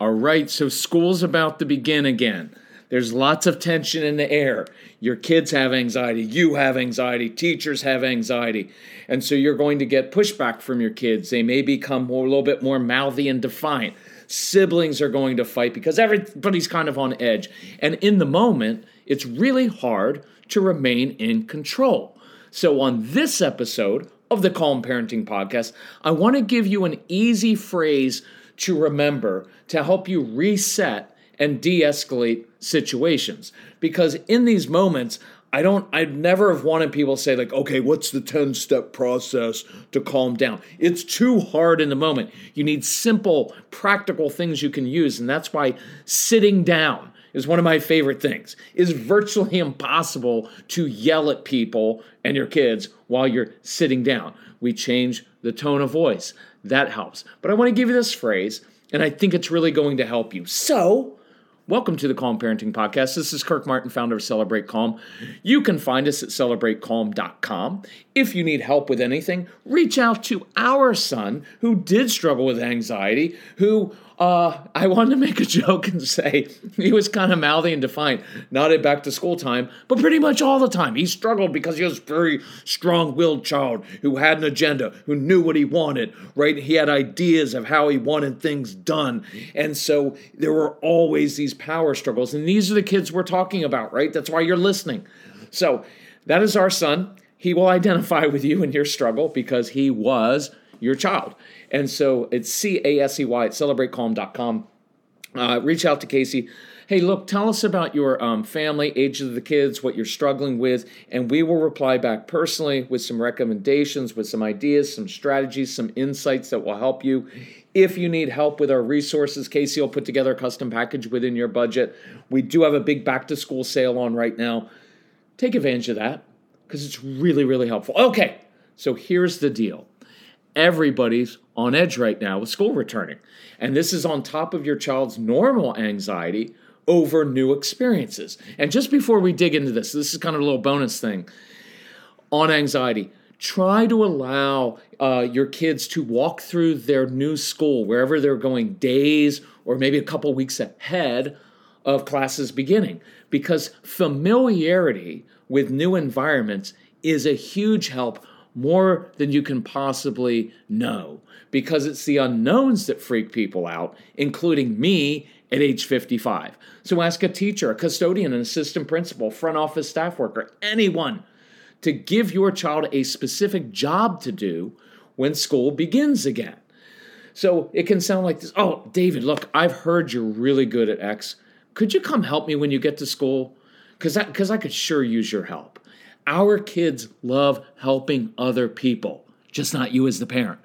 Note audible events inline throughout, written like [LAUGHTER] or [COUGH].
All right, so school's about to begin again. There's lots of tension in the air. Your kids have anxiety, you have anxiety, teachers have anxiety. And so you're going to get pushback from your kids. They may become more, a little bit more mouthy and defiant. Siblings are going to fight because everybody's kind of on edge. And in the moment, it's really hard to remain in control. So on this episode of the Calm Parenting Podcast, I want to give you an easy phrase to remember to help you reset and de escalate situations. Because in these moments, I don't, I'd never have wanted people to say, like, okay, what's the 10 step process to calm down? It's too hard in the moment. You need simple, practical things you can use. And that's why sitting down is one of my favorite things. It's virtually [LAUGHS] impossible to yell at people and your kids while you're sitting down. We change the tone of voice. That helps. But I want to give you this phrase, and I think it's really going to help you. So, welcome to the Calm Parenting Podcast. This is Kirk Martin, founder of Celebrate Calm. You can find us at celebratecalm.com. If you need help with anything, reach out to our son who did struggle with anxiety, who uh, I wanted to make a joke and say he was kind of mouthy and defiant, not at back to school time, but pretty much all the time. He struggled because he was a very strong willed child who had an agenda, who knew what he wanted, right? He had ideas of how he wanted things done. And so there were always these power struggles. And these are the kids we're talking about, right? That's why you're listening. So that is our son. He will identify with you in your struggle because he was your child. And so it's C A S E Y at celebratecalm.com. Uh, reach out to Casey. Hey, look, tell us about your um, family, age of the kids, what you're struggling with, and we will reply back personally with some recommendations, with some ideas, some strategies, some insights that will help you. If you need help with our resources, Casey will put together a custom package within your budget. We do have a big back to school sale on right now. Take advantage of that because it's really, really helpful. Okay, so here's the deal everybody's on edge right now with school returning. And this is on top of your child's normal anxiety over new experiences. And just before we dig into this, this is kind of a little bonus thing on anxiety. Try to allow uh, your kids to walk through their new school, wherever they're going, days or maybe a couple weeks ahead of classes beginning, because familiarity with new environments is a huge help more than you can possibly know because it's the unknowns that freak people out, including me at age 55. So ask a teacher, a custodian, an assistant principal, front office staff worker, anyone to give your child a specific job to do when school begins again. So it can sound like this Oh, David, look, I've heard you're really good at X. Could you come help me when you get to school? Because I, cause I could sure use your help. Our kids love helping other people, just not you as the parent.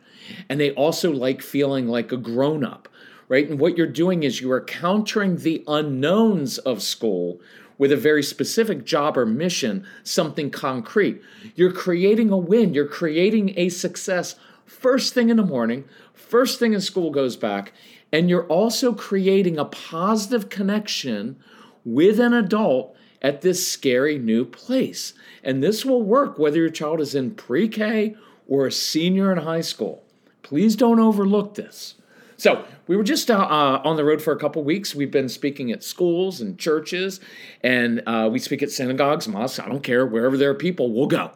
And they also like feeling like a grown up, right? And what you're doing is you are countering the unknowns of school with a very specific job or mission, something concrete. You're creating a win, you're creating a success first thing in the morning, first thing as school goes back, and you're also creating a positive connection with an adult at this scary new place. And this will work whether your child is in pre K or a senior in high school. Please don't overlook this. So, we were just uh, uh, on the road for a couple weeks. We've been speaking at schools and churches, and uh, we speak at synagogues, mosques. I don't care, wherever there are people, we'll go.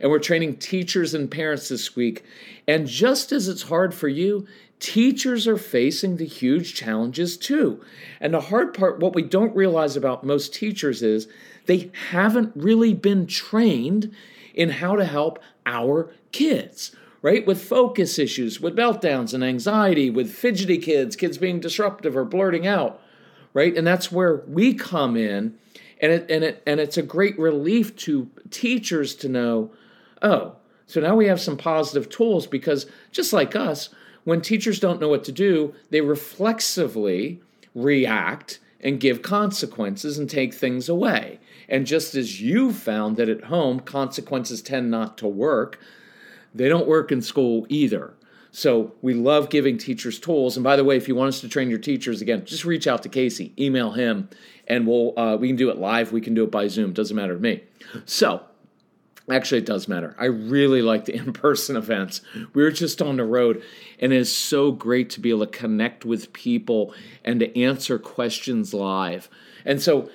And we're training teachers and parents this week. And just as it's hard for you, teachers are facing the huge challenges too. And the hard part, what we don't realize about most teachers is they haven't really been trained in how to help our kids, right? With focus issues, with meltdowns and anxiety, with fidgety kids, kids being disruptive or blurting out, right? And that's where we come in. And it, and it and it's a great relief to teachers to know, oh, so now we have some positive tools because just like us, when teachers don't know what to do, they reflexively react and give consequences and take things away. And just as you found that at home, consequences tend not to work, they don't work in school either. So we love giving teachers tools. And by the way, if you want us to train your teachers again, just reach out to Casey, email him, and we'll uh, we can do it live. We can do it by Zoom. Doesn't matter to me. So Actually, it does matter. I really like the [LAUGHS] in person events. We were just on the road, and it is so great to be able to connect with people and to answer questions live. And so,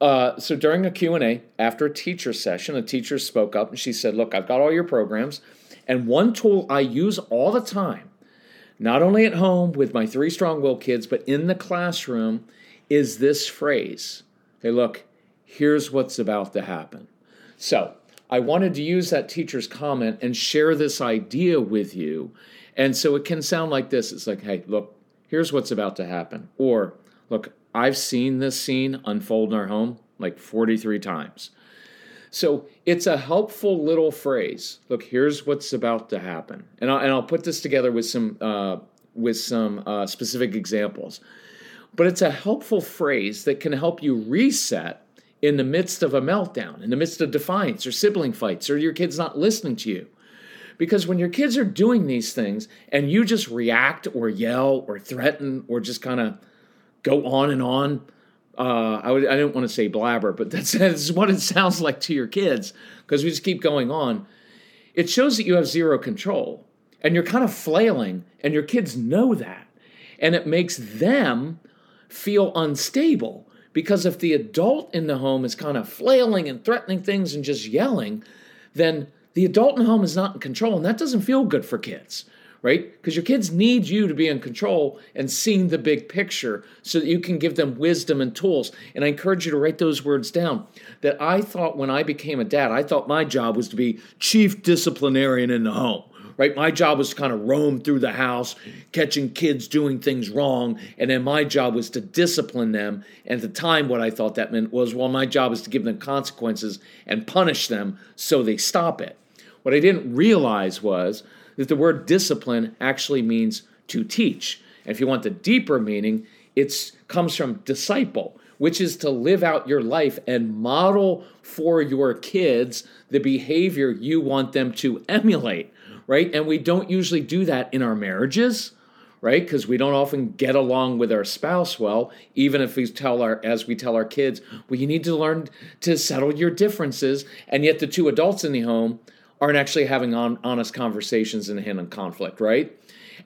uh, so during a Q&A, after a teacher session, a teacher spoke up and she said, look, I've got all your programs, and one tool I use all the time, not only at home with my three strong will kids, but in the classroom, is this phrase. Okay, look, here's what's about to happen. So I wanted to use that teacher's comment and share this idea with you. And so it can sound like this it's like, hey, look, here's what's about to happen. Or, look, I've seen this scene unfold in our home like 43 times. So it's a helpful little phrase. Look, here's what's about to happen, and I'll, and I'll put this together with some uh, with some uh, specific examples. But it's a helpful phrase that can help you reset in the midst of a meltdown, in the midst of defiance or sibling fights, or your kid's not listening to you. Because when your kids are doing these things and you just react or yell or threaten or just kind of go on and on, uh, I, would, I didn't want to say blabber, but [LAUGHS] that's, that's what it sounds like to your kids because we just keep going on. It shows that you have zero control and you're kind of flailing, and your kids know that. And it makes them feel unstable because if the adult in the home is kind of flailing and threatening things and just yelling, then the adult in the home is not in control, and that doesn't feel good for kids, right? Because your kids need you to be in control and seeing the big picture so that you can give them wisdom and tools. And I encourage you to write those words down. That I thought when I became a dad, I thought my job was to be chief disciplinarian in the home right? My job was to kind of roam through the house, catching kids doing things wrong. And then my job was to discipline them. And at the time, what I thought that meant was, well, my job is to give them consequences and punish them so they stop it. What I didn't realize was that the word discipline actually means to teach. And if you want the deeper meaning, it comes from disciple, which is to live out your life and model for your kids the behavior you want them to emulate right? And we don't usually do that in our marriages, right? Because we don't often get along with our spouse well, even if we tell our, as we tell our kids, well, you need to learn to settle your differences. And yet the two adults in the home aren't actually having on, honest conversations and handling conflict, right?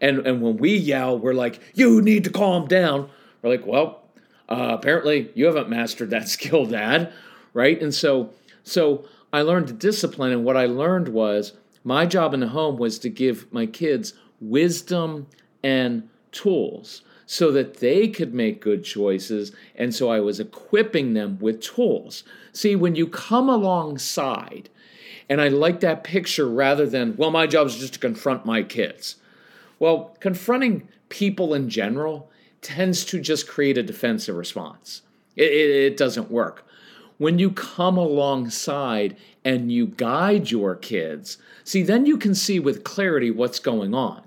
And, and when we yell, we're like, you need to calm down. We're like, well, uh, apparently you haven't mastered that [LAUGHS] skill, Dad, right? And so, so I learned discipline, and what I learned was my job in the home was to give my kids wisdom and tools so that they could make good choices. And so I was equipping them with tools. See, when you come alongside, and I like that picture rather than, well, my job is just to confront my kids. Well, confronting people in general tends to just create a defensive response. It, it, it doesn't work. When you come alongside and you guide your kids, see, then you can see with clarity what's going on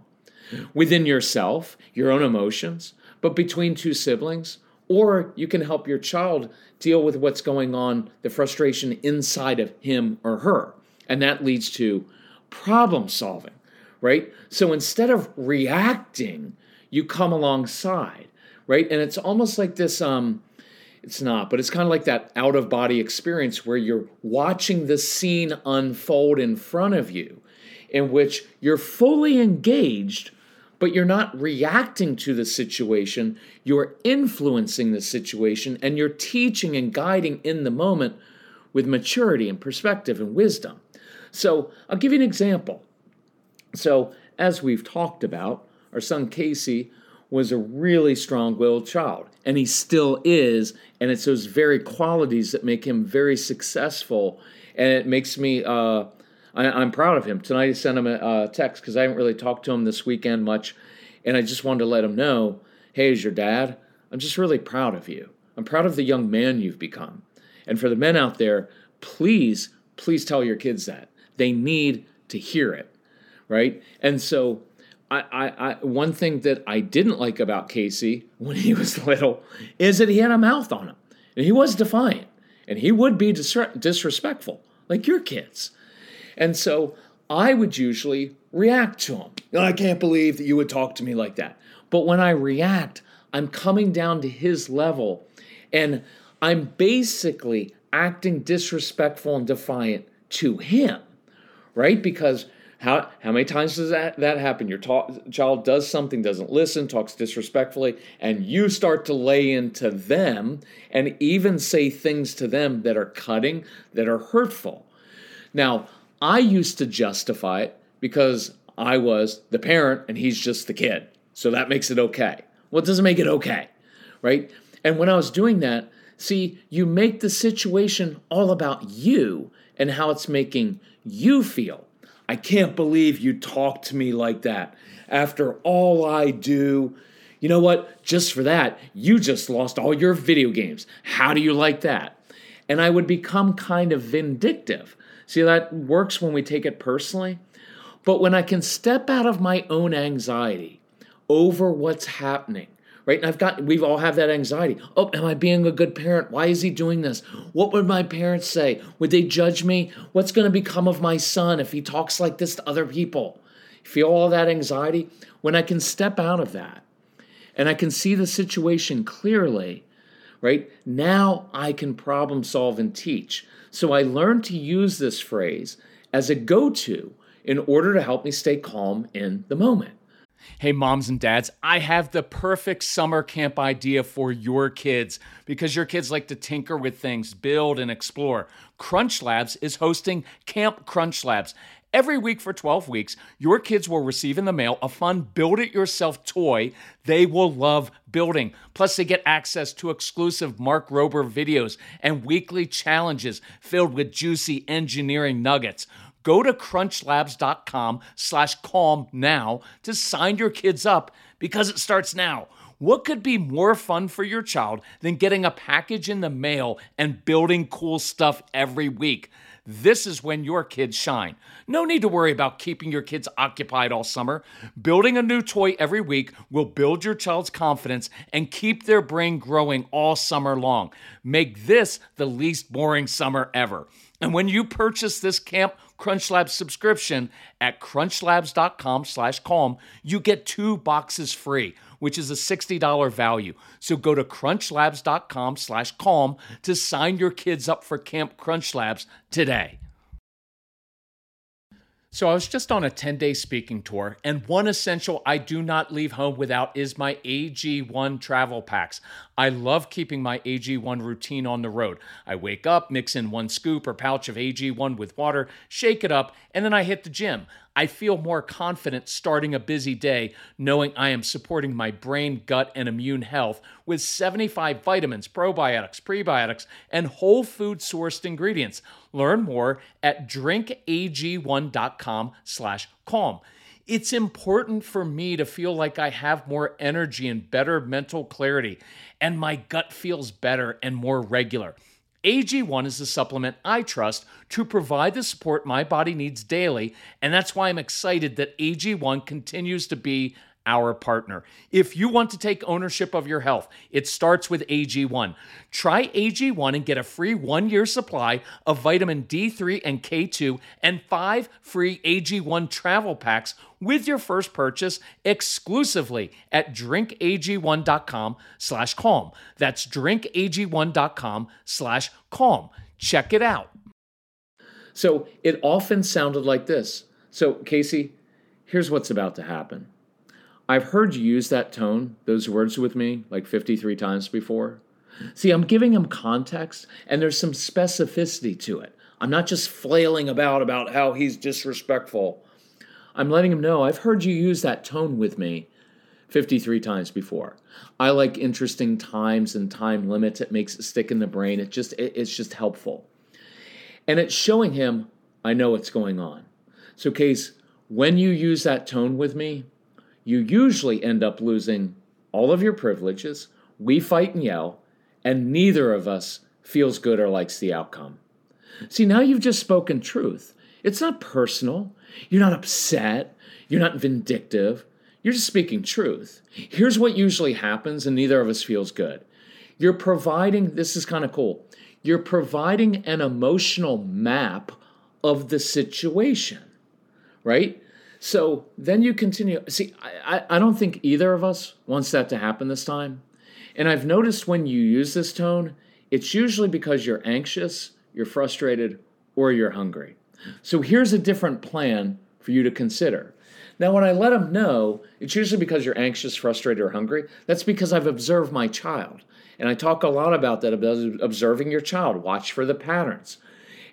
within yourself, your own emotions, but between two siblings, or you can help your child deal with what's going on, the frustration inside of him or her. And that leads to problem solving, right? So instead of reacting, you come alongside, right? And it's almost like this um, it's not, but it's kind of like that out of body experience where you're watching the scene unfold in front of you, in which you're fully engaged, but you're not reacting to the situation. You're influencing the situation and you're teaching and guiding in the moment with maturity and perspective and wisdom. So I'll give you an example. So, as we've talked about, our son Casey, was a really strong willed child, and he still is. And it's those very qualities that make him very successful. And it makes me, uh, I, am proud of him. Tonight I sent him a, a text because I haven't really talked to him this weekend much. And I just wanted to let him know hey, as your dad, I'm just really proud of you. I'm proud of the young man you've become. And for the men out there, please, please tell your kids that. They need to hear it, right? And so I, I, I, one thing that I didn't like about Casey when he was [LAUGHS] little is that he had a mouth on him, and he was defiant, and he would be dis- disrespectful, like your kids. And so I would usually react to him. I can't believe that you would talk to me like that. But when I react, I'm coming down to his level, and I'm basically acting disrespectful and defiant to him, right? Because how, how many times does that, that happen? Your ta- child does something, doesn't listen, talks disrespectfully, and you start to lay into them and even say things to them that are cutting, that are hurtful. Now, I used to justify it because I was the parent and he's just the kid. So that makes it okay. Well, it doesn't make it okay, right? And when I was doing that, see, you make the situation all about you and how it's making you feel. I can't believe you talk to me like that. After all I do, you know what? Just for that, you just lost all your video games. How do you like that? And I would become kind of vindictive. See, that works when we take it personally. But when I can step out of my own anxiety over what's happening right? And I've got, we've all have that anxiety. Oh, am I being a good parent? Why is he doing this? What would my parents say? Would they judge me? What's going to become of my son if he talks like this to other people? Feel all that anxiety? When I can step out of that and I can see the situation clearly, right? Now I can problem solve and teach. So I learned to use this phrase as a go to in order to help me stay calm in the moment. Hey, moms and dads, I have the perfect summer camp idea for your kids because your kids like to tinker with things, build, and explore. Crunch Labs is hosting Camp Crunch Labs. Every week for 12 weeks, your kids will receive in the mail a fun build it yourself toy they will love building. Plus, they get access to exclusive Mark Rober videos and weekly challenges filled with juicy engineering nuggets. Go to crunchlabs.com slash calm now to sign your kids up because it starts now. What could be more fun for your child than getting a package in the mail and building cool stuff every week? This is when your kids shine. No need to worry about keeping your kids occupied all summer. Building a new toy every week will build your child's confidence and keep their brain growing all summer long. Make this the least boring summer ever. And when you purchase this Camp CrunchLabs subscription at crunchlabs.com slash calm, you get two boxes free, which is a $60 value. So go to crunchlabs.com slash calm to sign your kids up for Camp CrunchLabs today. So I was just on a 10 day speaking tour, and one essential I do not leave home without is my AG1 travel packs. I love keeping my AG1 routine on the road. I wake up, mix in one scoop or pouch of AG1 with water, shake it up, and then I hit the gym. I feel more confident starting a busy day knowing I am supporting my brain, gut, and immune health with 75 vitamins, probiotics, prebiotics, and whole food sourced ingredients. Learn more at drinkag1.com slash calm. It's important for me to feel like I have more energy and better mental clarity, and my gut feels better and more regular. AG1 is the supplement I trust to provide the support my body needs daily, and that's why I'm excited that AG1 continues to be our partner. If you want to take ownership of your health, it starts with AG1. Try AG1 and get a free one year supply of vitamin D3 and K2 and five free AG1 travel packs with your first purchase exclusively at drinkag1.com slash calm. That's drinkag1.com slash calm. Check it out. So it often sounded like this. So, Casey, here's what's about to happen I've heard you use that tone, those words with me, like 53 times before. See, I'm giving him context and there's some specificity to it. I'm not just flailing about about how he's disrespectful. I'm letting him know I've heard you use that tone with me 53 times before. I like interesting times and time limits. It makes it stick in the brain. It just it, it's just helpful. And it's showing him I know what's going on. So case when you use that tone with me, you usually end up losing all of your privileges. We fight and yell, and neither of us feels good or likes the outcome. See, now you've just spoken truth. It's not personal. You're not upset. You're not vindictive. You're just speaking truth. Here's what usually happens, and neither of us feels good. You're providing, this is kind of cool, you're providing an emotional map of the situation, right? So then you continue. See, I, I don't think either of us wants that to happen this time. And I've noticed when you use this tone, it's usually because you're anxious, you're frustrated, or you're hungry. So here's a different plan for you to consider. Now, when I let them know, it's usually because you're anxious, frustrated, or hungry. That's because I've observed my child. And I talk a lot about that, about observing your child. Watch for the patterns.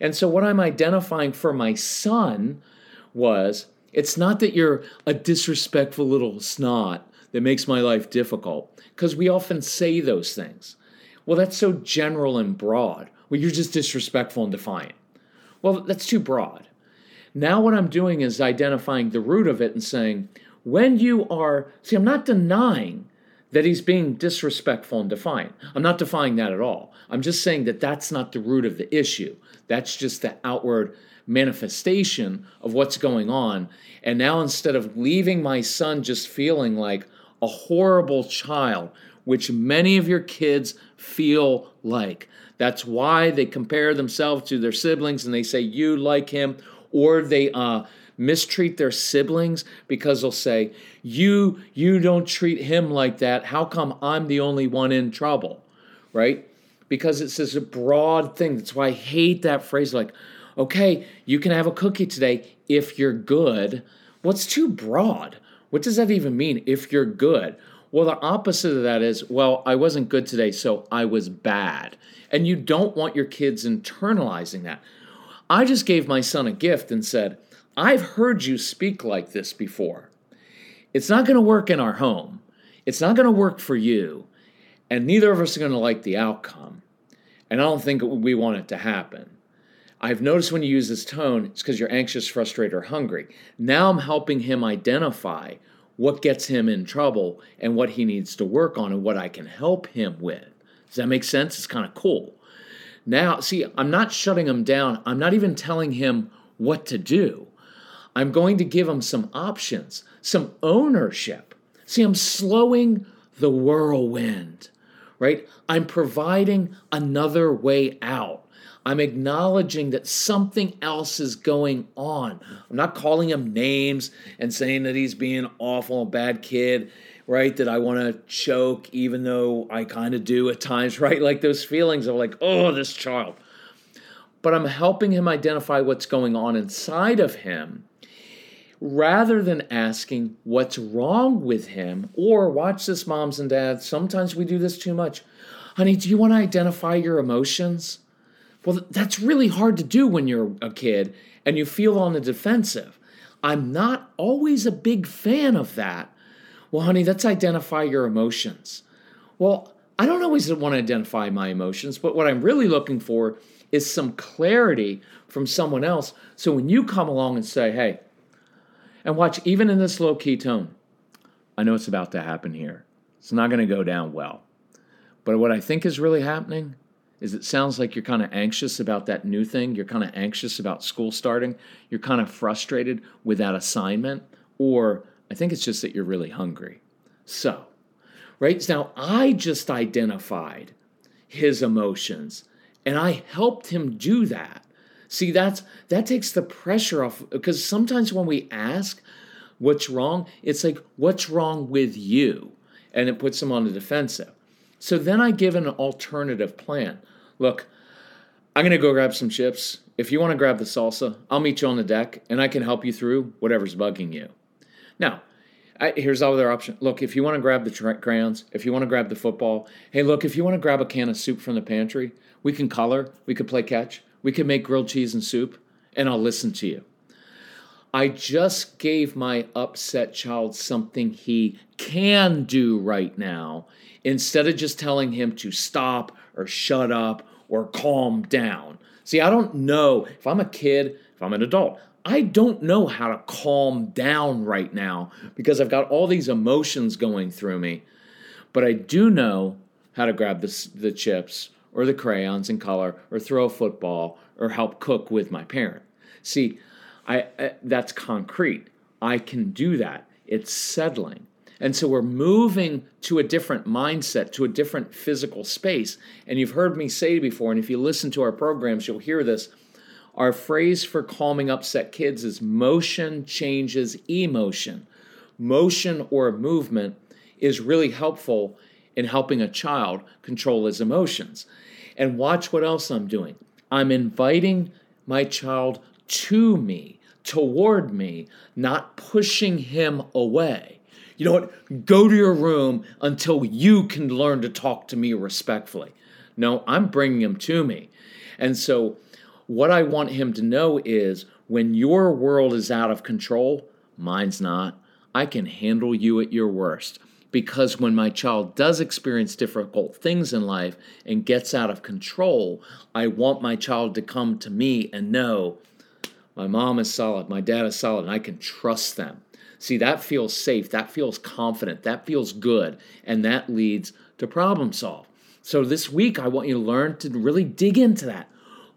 And so, what I'm identifying for my son was it's not that you're a disrespectful little snot that makes my life difficult, because we often say those things. Well, that's so general and broad. Well, you're just disrespectful and defiant. Well, that's too broad. Now, what I'm doing is identifying the root of it and saying, when you are, see, I'm not denying that he's being disrespectful and defiant. I'm not defying that at all. I'm just saying that that's not the root of the issue. That's just the outward manifestation of what's going on. And now, instead of leaving my son just feeling like a horrible child, which many of your kids feel like, that's why they compare themselves to their siblings and they say, You like him or they uh, mistreat their siblings because they'll say, "You you don't treat him like that. How come I'm the only one in trouble?" Right? Because it's this a broad thing. That's why I hate that phrase like, "Okay, you can have a cookie today if you're good." What's too broad? What does that even mean if you're good? Well, the opposite of that is, well, I wasn't good today, so I was bad. And you don't want your kids internalizing that. I just gave my son a gift and said, I've heard you speak like this before. It's not going to work in our home. It's not going to work for you. And neither of us are going to like the outcome. And I don't think we want it to happen. I've noticed when you use this tone, it's because you're anxious, frustrated, or hungry. Now I'm helping him identify what gets him in trouble and what he needs to work on and what I can help him with. Does that make sense? It's kind of cool. Now, see, I'm not shutting him down. I'm not even telling him what to do. I'm going to give him some options, some ownership. See, I'm slowing the whirlwind, right? I'm providing another way out. I'm acknowledging that something else is going on. I'm not calling him names and saying that he's being awful, a bad kid right? That I want to choke, even though I kind of do at times, [LAUGHS] right? Like those feelings of like, oh, this child. But I'm helping him identify what's going on inside of him rather than asking what's wrong with him or watch this, moms and dads. Sometimes we do this too much. Honey, do you want to identify your emotions? Well, that's really hard to do when you're a kid and you feel on the defensive. I'm not always a big fan of that well, honey, let's identify your emotions. Well, I don't always want to identify my emotions, but what I'm really looking for is some clarity from someone else. So when you come along and say, hey, and watch, even in this low key tone, I know it's about to happen here. It's not going to go down well. But what I think is really happening is it sounds like you're kind of anxious about that new thing. You're kind of anxious about school starting. You're kind of frustrated with that assignment, or I think it's just that you're really hungry. So, right now, I just identified his emotions and I helped him do that. See, that's that takes the pressure off because sometimes when we ask what's wrong, it's like, what's wrong with you? And it puts them on the defensive. So then I give an alternative plan. Look, I'm going to go grab some chips. If you want to grab the salsa, I'll meet you on the deck and I can help you through whatever's bugging you. Now, I, here's all other option. Look, if you want to grab the tra- crayons, if you want to grab the football, hey, look, if you want to grab a can of soup from the pantry, we can color, we could play catch, we can make grilled cheese and soup, and I'll listen to you. I just gave my upset child something he can do right now instead of just telling him to stop or shut up or calm down. See, I don't know if I'm a kid, if I'm an adult, I don't know how to calm down right now because I've got all these emotions going through me. But I do know how to grab the, the chips or the crayons and color or throw a football or help cook with my parent. See, I, I that's concrete. I can do that. It's settling. And so we're moving to a different mindset, to a different physical space. And you've heard me say before, and if you listen to our programs, you'll hear this. Our phrase for calming upset kids is motion changes emotion. Motion or movement is really helpful in helping a child control his emotions. And watch what else I'm doing. I'm inviting my child to me, toward me, not pushing him away. You know what? Go to your room until you can learn to talk to me respectfully. No, I'm bringing him to me. And so, what I want him to know is when your world is out of control, mine's not. I can handle you at your worst. Because when my child does experience difficult things in life and gets out of control, I want my child to come to me and know my mom is solid, my dad is solid, and I can trust them. See, that feels safe, that feels confident, that feels good, and that leads to problem solve. So this week, I want you to learn to really dig into that.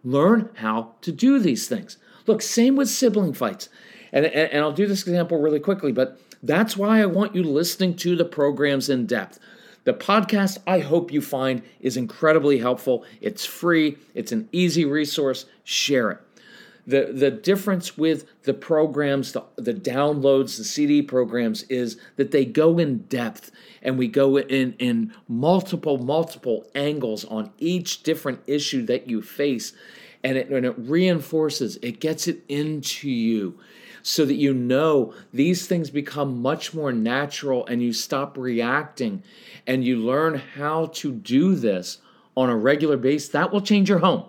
Learn how to do these things. Look, same with sibling fights. And, and, and I'll do this example really quickly, but that's why I want you listening to the programs in depth. The podcast, I hope you find, is incredibly helpful. It's free, it's an easy resource. Share it. The, the difference with the programs, the, the downloads, the CD programs, is that they go in depth and we go in, in multiple, multiple angles on each different issue that you face. And it, and it reinforces, it gets it into you so that you know these things become much more natural and you stop reacting and you learn how to do this on a regular basis. That will change your home.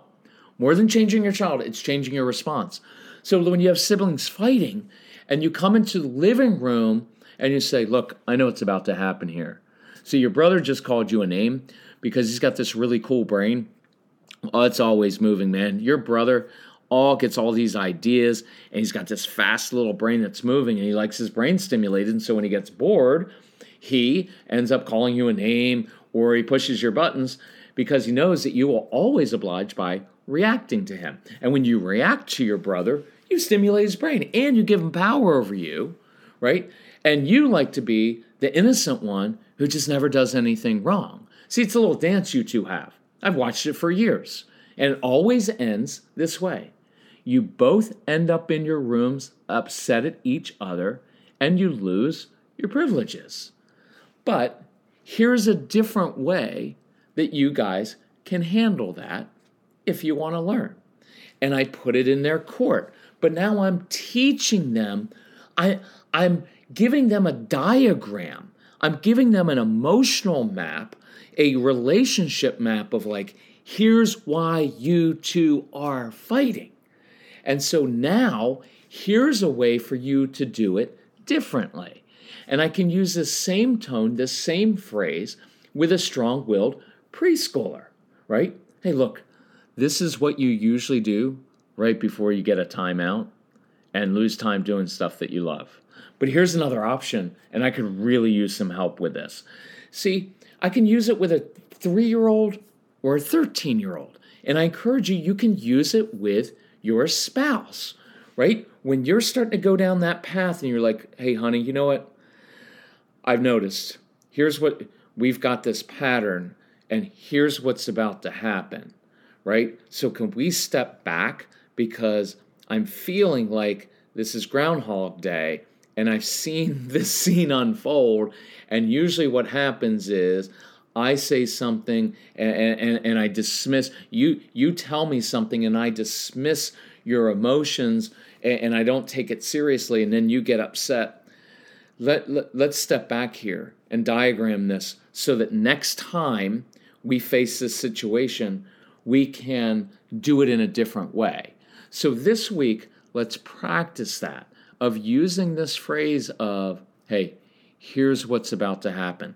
More than changing your child, it's changing your response. So when you have siblings fighting and you come into the living room and you say, Look, I know what's about to happen here. See, your brother just called you a name because he's got this really cool brain. Oh, it's always moving, man. Your brother all gets all these ideas and he's got this fast little brain that's moving and he likes his brain stimulated. And so when he gets bored, he ends up calling you a name or he pushes your buttons because he knows that you will always oblige by reacting to him. And when you react to your brother, you stimulate his brain and you give him power over you, right? And you like to be the innocent one who just never does anything wrong. See, it's a little dance you two have. I've watched it for years, and it always ends this way. You both end up in your rooms upset at each other, and you lose your privileges. But here's a different way that you guys can handle that if you want to learn. And I put it in their court. But now I'm teaching them, I, I'm giving them a diagram, I'm giving them an emotional map, a relationship map of like, here's why you two are fighting. And so now, here's a way for you to do it differently. And I can use the same tone, the same phrase with a strong willed preschooler, right? Hey, look, this is what you usually do right before you get a timeout and lose time doing stuff that you love. But here's another option, and I could really use some help with this. See, I can use it with a three year old or a 13 year old. And I encourage you, you can use it with your spouse, right? When you're starting to go down that path and you're like, hey, honey, you know what? I've noticed. Here's what we've got this pattern, and here's what's about to happen right? So, can we step back because I'm feeling like this is Groundhog Day and I've seen [LAUGHS] this scene unfold. And usually, what happens is I say something and, and, and I dismiss you. You tell me something and I dismiss your emotions and, and I don't take it seriously, and then you get upset. Let, let, let's step back here and diagram this so that next time we face this situation, we can do it in a different way. So this week, let's practice that of using this phrase of, hey, here's what's about to happen.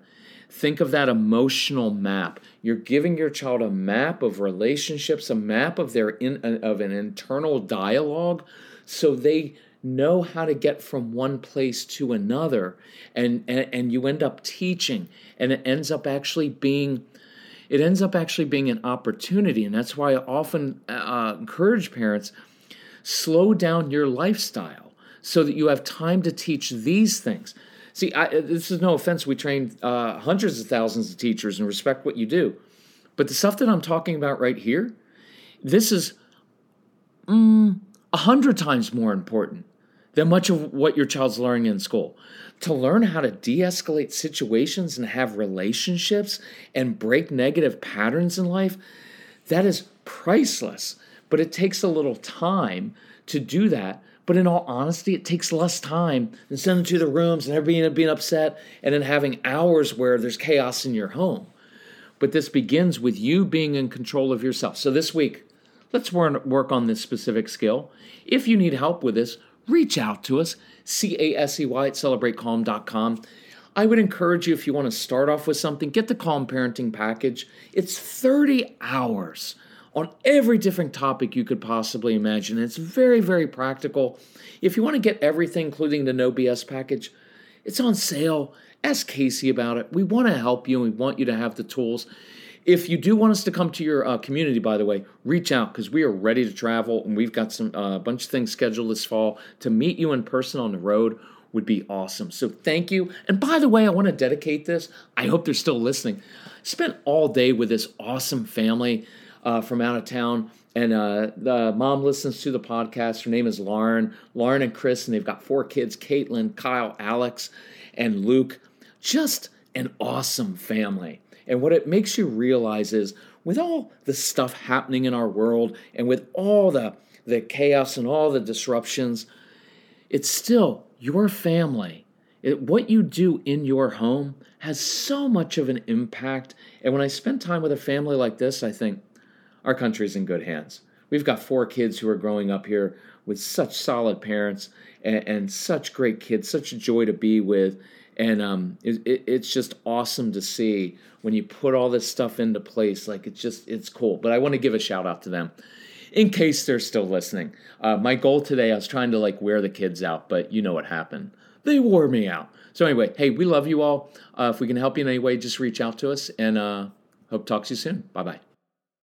Think of that emotional map. You're giving your child a map of relationships, a map of their in, of an internal dialogue so they know how to get from one place to another and, and and you end up teaching and it ends up actually being it ends up actually being an opportunity and that's why I often uh, encourage parents slow down your lifestyle so that you have time to teach these things see I, this is no offense we train uh, hundreds of thousands of teachers and respect what you do but the stuff that i'm talking about right here this is mm, a hundred times more important than much of what your child's learning in school. To learn how to de escalate situations and have relationships and break negative patterns in life, that is priceless. But it takes a little time to do that. But in all honesty, it takes less time than sending to the rooms and everybody being upset and then having hours where there's chaos in your home. But this begins with you being in control of yourself. So this week, let's work on this specific skill. If you need help with this, reach out to us, C A S E Y at celebratecalm.com. I would encourage you if you want to start off with something, get the Calm Parenting Package. It's 30 hours on every different topic you could possibly imagine. It's very, very practical. If you want to get everything, including the No BS package, it's on sale. Ask Casey about it. We want to help you and we want you to have the tools. If you do want us to come to your uh, community, by the way, reach out because we are ready to travel and we've got some a uh, bunch of things scheduled this fall to meet you in person on the road would be awesome. So thank you. And by the way, I want to dedicate this. I hope they're still listening. Spent all day with this awesome family uh, from out of town. And uh, the mom listens to the podcast. Her name is Lauren. Lauren and Chris, and they've got four kids Caitlin, Kyle, Alex, and Luke. Just an awesome family. And what it makes you realize is with all the stuff happening in our world and with all the, the chaos and all the disruptions, it's still your family. It, what you do in your home has so much of an impact. And when I spend time with a family like this, I think our country's in good hands. We've got four kids who are growing up here with such solid parents and, and such great kids, such a joy to be with and um, it, it, it's just awesome to see when you put all this stuff into place. Like it's just it's cool. But I want to give a shout out to them in case they're still listening. Uh, my goal today, I was trying to like wear the kids out, but you know what happened? They wore me out. So anyway, hey, we love you all. Uh, if we can help you in any way, just reach out to us, and uh, hope to talk to you soon. Bye bye.